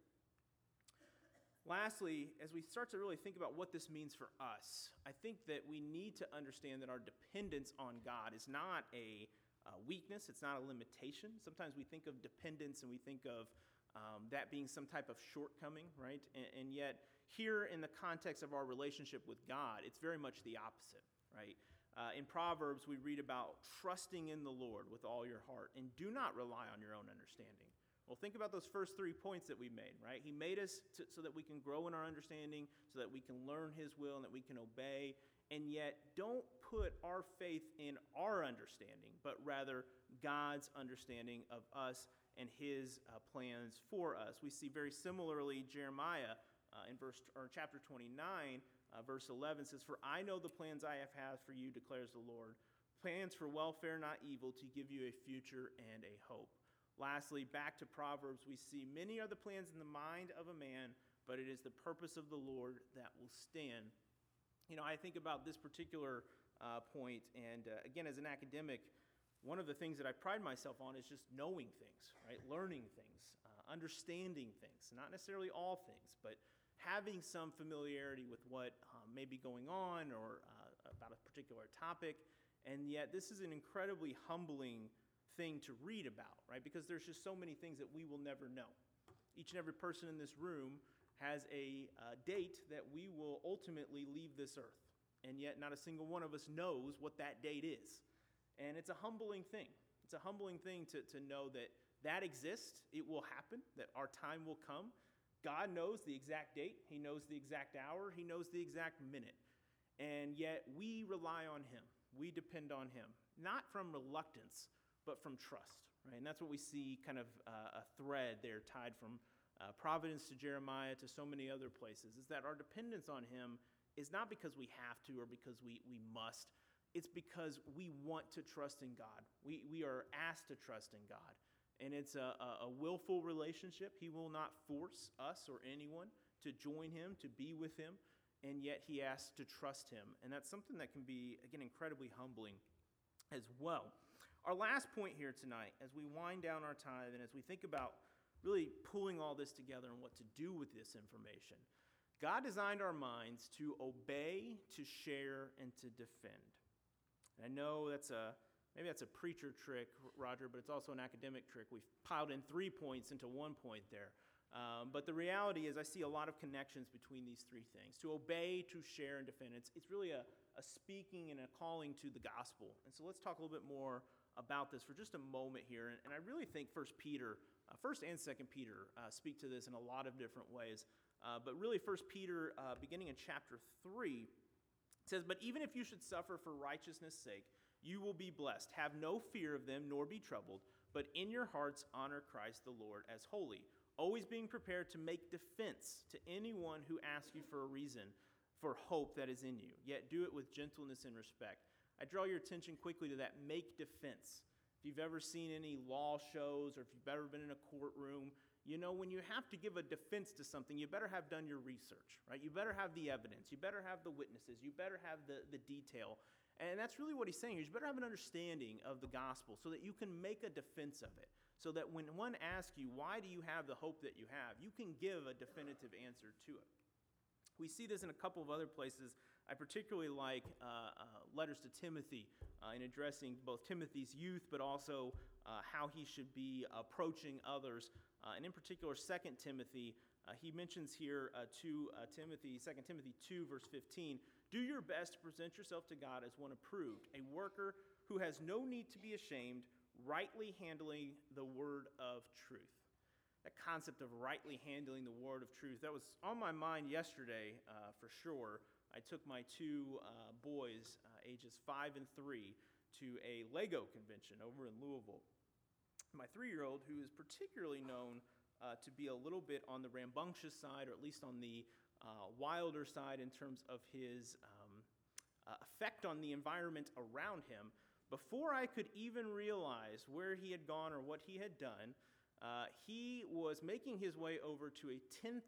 [SPEAKER 1] Lastly, as we start to really think about what this means for us, I think that we need to understand that our dependence on God is not a, weakness, it's not a limitation. Sometimes we think of dependence and we think of um, that being some type of shortcoming, right? And, and yet, here in the context of our relationship with God, it's very much the opposite, right? Uh, in Proverbs, we read about trusting in the Lord with all your heart and do not rely on your own understanding. Well, think about those first three points that we made, right? He made us to, so that we can grow in our understanding, so that we can learn His will and that we can obey. And yet, don't put our faith in our understanding, but rather God's understanding of us and His uh, plans for us. We see very similarly Jeremiah uh, in verse or chapter 29 uh, verse 11 says, For I know the plans I have had for you, declares the Lord plans for welfare, not evil, to give you a future and a hope. Lastly, back to Proverbs, we see many are the plans in the mind of a man, but it is the purpose of the Lord that will stand. You know, I think about this particular uh, point, and uh, again, as an academic, one of the things that I pride myself on is just knowing things, right? Learning things, uh, understanding things. Not necessarily all things, but having some familiarity with what um, may be going on or uh, about a particular topic. And yet, this is an incredibly humbling thing to read about, right? Because there's just so many things that we will never know. Each and every person in this room has a uh, date that we will ultimately leave this earth. And yet, not a single one of us knows what that date is. And it's a humbling thing. It's a humbling thing to, to know that that exists, it will happen, that our time will come, God knows the exact date, He knows the exact hour, He knows the exact minute. And yet we rely on Him. We depend on Him, not from reluctance, but from trust, right? And that's what we see kind of uh, a thread there tied from uh, Proverbs to Jeremiah to so many other places, is that our dependence on Him is not because we have to or because we, we must. It's because we want to trust in God. We, we are asked to trust in God and it's a, a, a, willful relationship. He will not force us or anyone to join him, to be with him, and yet he asks to trust him. And that's something that can be, again, incredibly humbling as well. Our last point here tonight, as we wind down our time and as we think about really pulling all this together and what to do with this information, God designed our minds to obey, to share, and to defend. And I know that's a Maybe that's a preacher trick, Roger, but it's also an academic trick. We've piled in three points into one point there. Um, but the reality is, I see a lot of connections between these three things to obey, to share, and defend. It's, it's really a, a speaking and a calling to the gospel. And so let's talk a little bit more about this for just a moment here. And, and I really think First Peter, uh, First and Second Peter, uh, speak to this in a lot of different ways. Uh, but really, First Peter, uh, beginning in chapter three, says, "But even if you should suffer for righteousness' sake, you will be blessed. Have no fear of them, nor be troubled, but in your hearts honor Christ the Lord as holy, always being prepared to make defense to anyone who asks you for a reason." For hope that is in you, yet do it with gentleness and respect I draw your attention quickly to that make defense. If you've ever seen any law shows or if you've ever been in a courtroom, you know when you have to give a defense to something, you better have done your research, right? You better have the evidence, you better have the witnesses, you better have the, the detail. And that's really what he's saying here. You better have an understanding of the gospel so that you can make a defense of it. So that when one asks you, why do you have the hope that you have, you can give a definitive answer to it. We see this in a couple of other places. I particularly like uh, uh, letters to Timothy uh, in addressing both Timothy's youth, but also uh, how he should be approaching others. Uh, and in particular, 2 Timothy, uh, he mentions here to Timothy, 2 Timothy 2, verse 15 Do your best to present yourself to God as one approved, a worker who has no need to be ashamed, rightly handling the word of truth that concept of rightly handling the word of truth. That was on my mind yesterday uh, for sure. I took my two uh, boys, uh, ages five and three, to a Lego convention over in Louisville. My three year old, who is particularly known uh, to be a little bit on the rambunctious side, or at least on the uh, wilder side in terms of his um, uh, effect on the environment around him, before I could even realize where he had gone or what he had done, uh, he was making his way over to a 10,000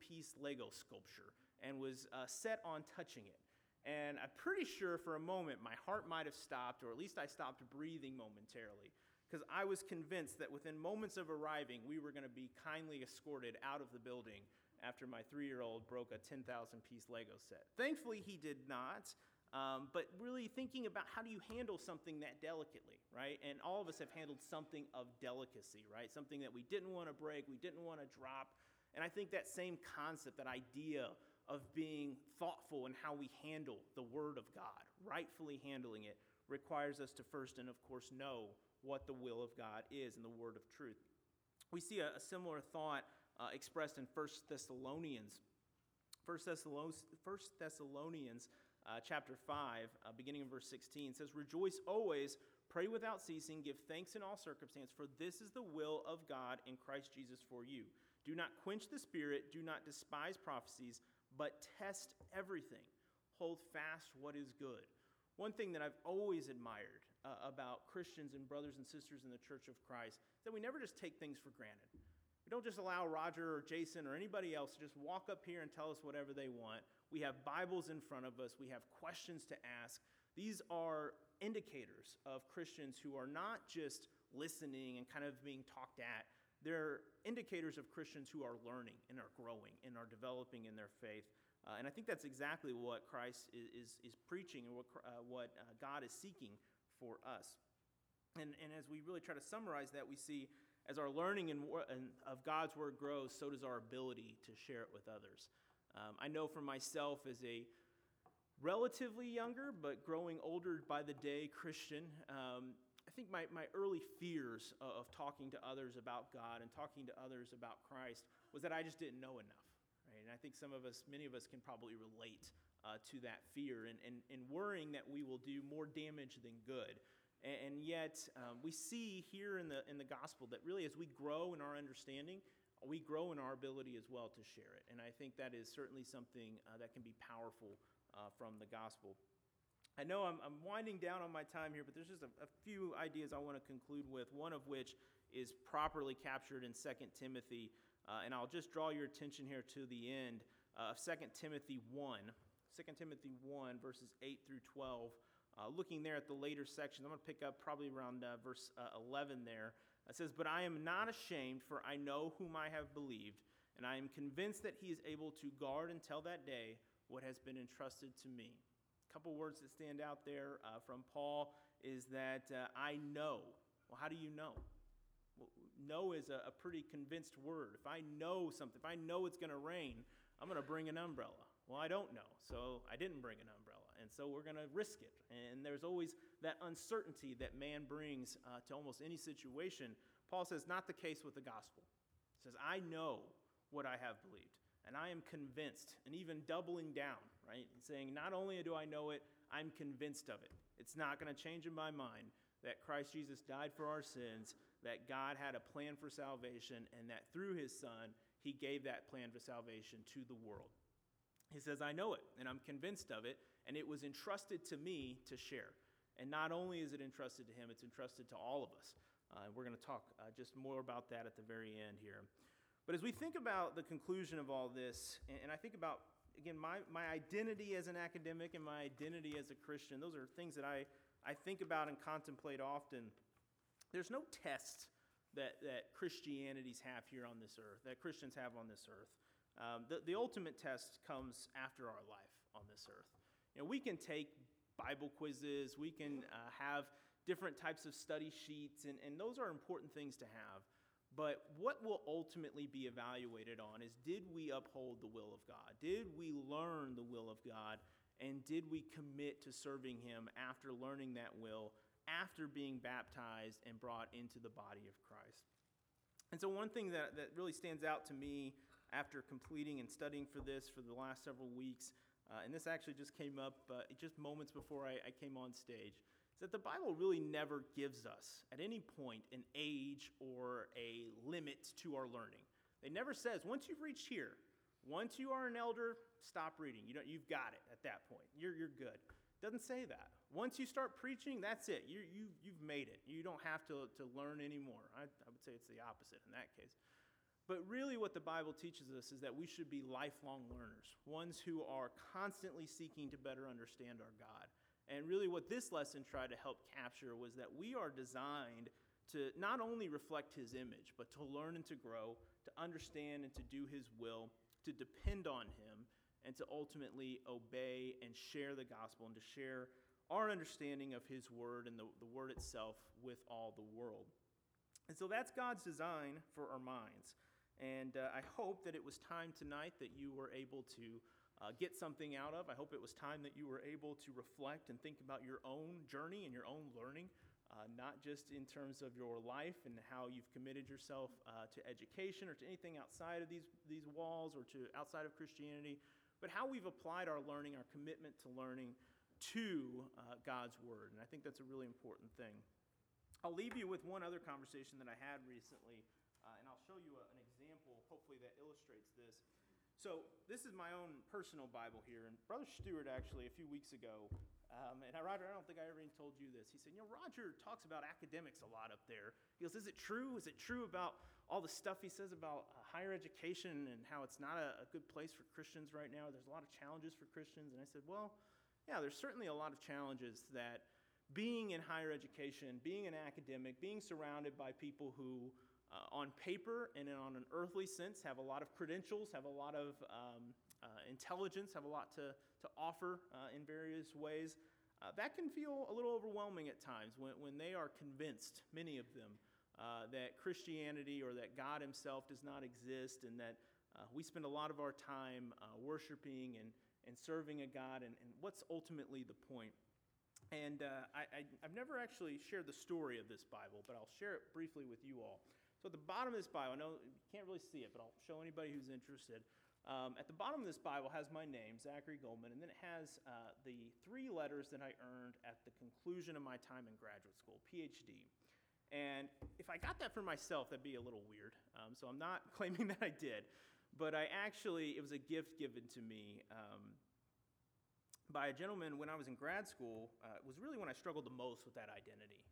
[SPEAKER 1] piece Lego sculpture and was uh, set on touching it. And I'm pretty sure for a moment my heart might have stopped, or at least I stopped breathing momentarily, because I was convinced that within moments of arriving, we were going to be kindly escorted out of the building after my three year old broke a 10,000 piece Lego set. Thankfully, he did not. Um, but really thinking about how do you handle something that delicately, right? And all of us have handled something of delicacy, right? Something that we didn't want to break, we didn't want to drop. And I think that same concept, that idea of being thoughtful in how we handle the Word of God, rightfully handling it, requires us to first and of course know what the will of God is and the Word of truth. We see a, a similar thought uh, expressed in 1 Thessalonians. 1 Thessalonians, 1 Thessalonians uh, chapter 5, uh, beginning in verse 16, says, Rejoice always, pray without ceasing, give thanks in all circumstances, for this is the will of God in Christ Jesus for you. Do not quench the spirit, do not despise prophecies, but test everything. Hold fast what is good. One thing that I've always admired uh, about Christians and brothers and sisters in the Church of Christ is that we never just take things for granted. We don't just allow Roger or Jason or anybody else to just walk up here and tell us whatever they want. We have Bibles in front of us, we have questions to ask. These are indicators of Christians who are not just listening and kind of being talked at. They're indicators of Christians who are learning and are growing and are developing in their faith. Uh, and I think that's exactly what Christ is, is, is preaching and what, uh, what uh, God is seeking for us. And, and as we really try to summarize that, we see as our learning in, of God's Word grows, so does our ability to share it with others. Um, I know for myself, as a relatively younger but growing older by the day Christian, um, I think my, my early fears of, of, talking to others about God and talking to others about Christ was that I just didn't know enough. Right? And I think some of us, many of us, can probably relate uh, to that fear and, and, and worrying that we will do more damage than good. And yet, um, we see here in the, in the gospel that really as we grow in our understanding, we grow in our ability as well to share it. And I think that is certainly something uh, that can be powerful uh, from the gospel. I know I'm, I'm, winding down on my time here, but there's just a, a few ideas I want to conclude with, one of which is properly captured in 2 Timothy. Uh, and I'll just draw your attention here to the end of 2 Timothy 1. 2 Timothy 1, verses 8 through 12. Uh, looking there at the later sections, I'm going to pick up probably around uh, verse uh, 11 there. It says, But I am not ashamed, for I know whom I have believed, and I am convinced that he is able to guard until that day what has been entrusted to me. A couple words that stand out there uh, from Paul is that uh, I know. Well, how do you know? Well, know is a, a pretty convinced word. If I know something, if I know it's going to rain, I'm going to bring an umbrella. Well, I don't know, so I didn't bring an umbrella. And so we're going to risk it. And there's always that uncertainty that man brings uh, to almost any situation. Paul says, not the case with the gospel. He says, I know what I have believed, and I am convinced, and even doubling down, right? Saying, not only do I know it, I'm convinced of it. It's not going to change in my mind that Christ Jesus died for our sins, that God had a plan for salvation, and that through his Son, he gave that plan for salvation to the world. He says, I know it, and I'm convinced of it, and it was entrusted to me to share. And not only is it entrusted to him, it's entrusted to all of us. Uh, we're going to talk uh, just more about that at the very end here. But as we think about the conclusion of all this, and, and I think about, again, my, my identity as an academic and my identity as a Christian, those are things that I, I think about and contemplate often. There's no test that, that Christianities have here on this earth, that Christians have on this earth. Um, the, the ultimate test comes after our life on this earth. You know, we can take Bible quizzes, we can uh, have different types of study sheets, and, and those are important things to have. But what will ultimately be evaluated on is did we uphold the will of God? Did we learn the will of God? And did we commit to serving Him after learning that will, after being baptized and brought into the body of Christ? And so, one thing that, that really stands out to me after completing and studying for this for the last several weeks, uh, and this actually just came up uh, just moments before I, I came on stage, is that the Bible really never gives us, at any point, an age or a limit to our learning. It never says, once you've reached here, once you are an elder, stop reading. You don't, you've got it at that point. You're, you're good. Doesn't say that. Once you start preaching, that's it. You, you, you've made it. You don't have to, to learn anymore. I, I would say it's the opposite in that case. But really, what the Bible teaches us is that we should be lifelong learners, ones who are constantly seeking to better understand our God. And really, what this lesson tried to help capture was that we are designed to not only reflect His image, but to learn and to grow, to understand and to do His will, to depend on Him, and to ultimately obey and share the gospel and to share our understanding of his word and the, the word itself with all the world. And so that's God's design for our minds. And uh, I hope that it was time tonight that you were able to uh, get something out of. I hope it was time that you were able to reflect and think about your own journey and your own learning, uh, not just in terms of your life and how you've committed yourself uh, to education or to anything outside of these, these walls or to outside of Christianity, but how we've applied our learning, our commitment to learning to uh, God's Word. And I think that's a really important thing. I'll leave you with one other conversation that I had recently, uh, and I'll show you a, an example, hopefully, that illustrates this. So, this is my own personal Bible here, and Brother Stewart actually, a few weeks ago, um, and I, Roger, I don't think I ever even told you this. He said, You know, Roger talks about academics a lot up there. He goes, Is it true? Is it true about all the stuff he says about uh, higher education and how it's not a, a good place for Christians right now? There's a lot of challenges for Christians. And I said, Well, yeah, there's certainly a lot of challenges that being in higher education, being an academic, being surrounded by people who, uh, on paper and on an earthly sense, have a lot of credentials, have a lot of um, uh, intelligence, have a lot to, to offer uh, in various ways. Uh, that can feel a little overwhelming at times when, when they are convinced, many of them, uh, that Christianity or that God Himself does not exist and that uh, we spend a lot of our time worshiping and, and serving a God, and, and what's ultimately the point? And I, I, I've never actually shared the story of this Bible, but I'll share it briefly with you all. So at the bottom of this Bible, I know you can't really see it, but I'll show anybody who's interested. Um, at the bottom of this Bible has my name, Zachary Goldman, and then it has uh, the three letters that I earned at the conclusion of my time in graduate school, PhD. And if I got that for myself, that'd be a little weird. Um, so I'm not claiming that I did, but I actually, it was a gift given to me um, by a gentleman when I was in grad school. Uh, it was really when I struggled the most with that identity.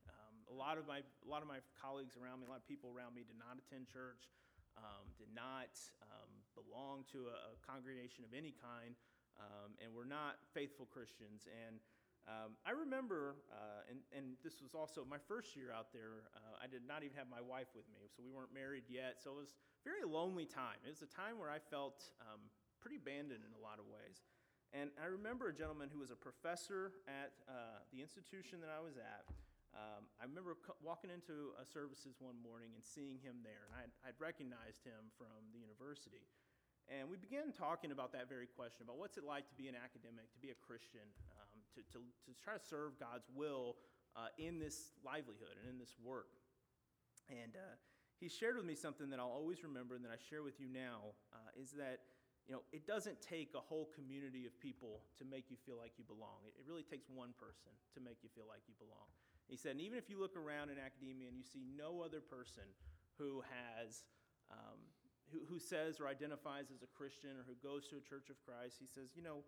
[SPEAKER 1] A lot of my, a lot of my colleagues around me, a lot of people around me did not attend church um, did not um, belong to a, a, congregation of any kind, um, and were not faithful Christians. And um, I remember, uh, and, and this was also my first year out there, uh, I did not even have my wife with me, so we weren't married yet. So it was a very lonely time. It was a time where I felt um, pretty abandoned in a lot of ways. And I remember a gentleman who was a professor at uh, the institution that I was at. Um, I remember walking into a services one morning and seeing him there, and I'd, I'd recognized him from the university. And we began talking about that very question about what's it like to be an academic, to be a Christian, um, to, to, to try to serve God's will uh, in this livelihood and in this work. And uh, he shared with me something that I'll always remember and that I share with you now uh, is that you know, it doesn't take a whole community of people to make you feel like you belong. It, really takes one person to make you feel like you belong. He said, and even if you look around in academia and you see no other person who has, um, who, who says or identifies as a Christian or who goes to a church of Christ, he says, you know,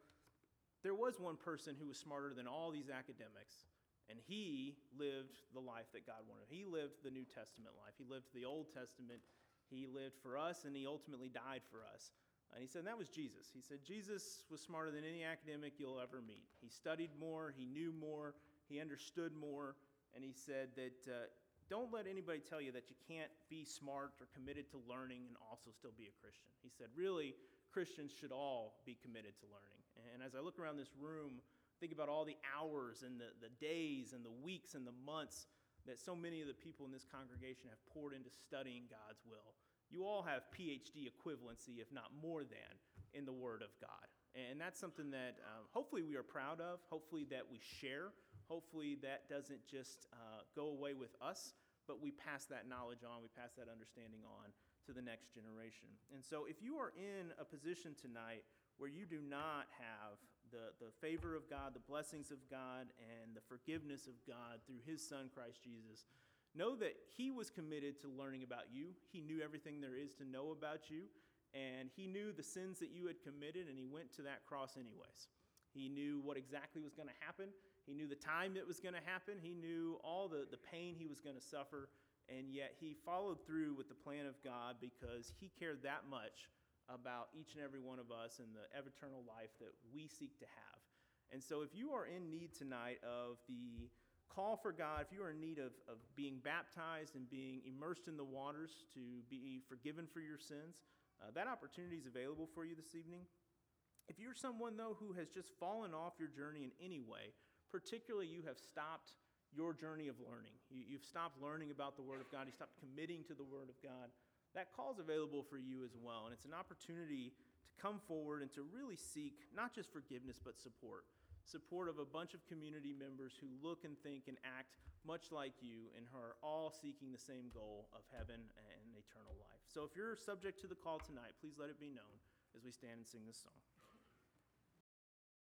[SPEAKER 1] there was one person who was smarter than all these academics, and he lived the life that God wanted. He lived the New Testament life. He lived the Old Testament. He lived for us, and he ultimately died for us. And he said, and that was Jesus. He said, Jesus was smarter than any academic you'll ever meet. He studied more, he knew more, he understood more, and he said that uh, don't let anybody tell you that you can't be smart or committed to learning and also still be a Christian. He said, really, Christians should all be committed to learning. And as I look around this room, think about all the hours and the, the days and the weeks and the months that so many of the people in this congregation have poured into studying God's will you all have PhD equivalency, if not more than, in the Word of God. And that's something that um, hopefully we are proud of, hopefully that we share, hopefully that doesn't just uh, go away with us, but we pass that knowledge on, we pass that understanding on to the next generation. And so if you are in a position tonight where you do not have the, the favor of God, the blessings of God, and the forgiveness of God through His Son, Christ Jesus, Know that He was committed to learning about you. He knew everything there is to know about you, and He knew the sins that you had committed, and He went to that cross anyways. He knew what exactly was going to happen. He knew the time it was going to happen. He knew all the, the pain he was going to suffer, and yet He followed through with the plan of God because He cared that much about each and every one of us and the eternal life that we seek to have. And so, if you are in need tonight of the call for God, if you are in need of, of being baptized and being immersed in the waters to be forgiven for your sins, uh, that opportunity is available for you this evening. If you're someone, though, who has just fallen off your journey in any way, particularly you have stopped your journey of learning, you, have stopped learning about the Word of God, you stopped committing to the Word of God, that call is available for you as well. And it's an opportunity to come forward and to really seek not just forgiveness, but support support of a bunch of community members who look and think and act much like you and are all seeking the same goal of heaven and eternal life. So if you're subject to the call tonight, please let it be known as we stand and sing this song.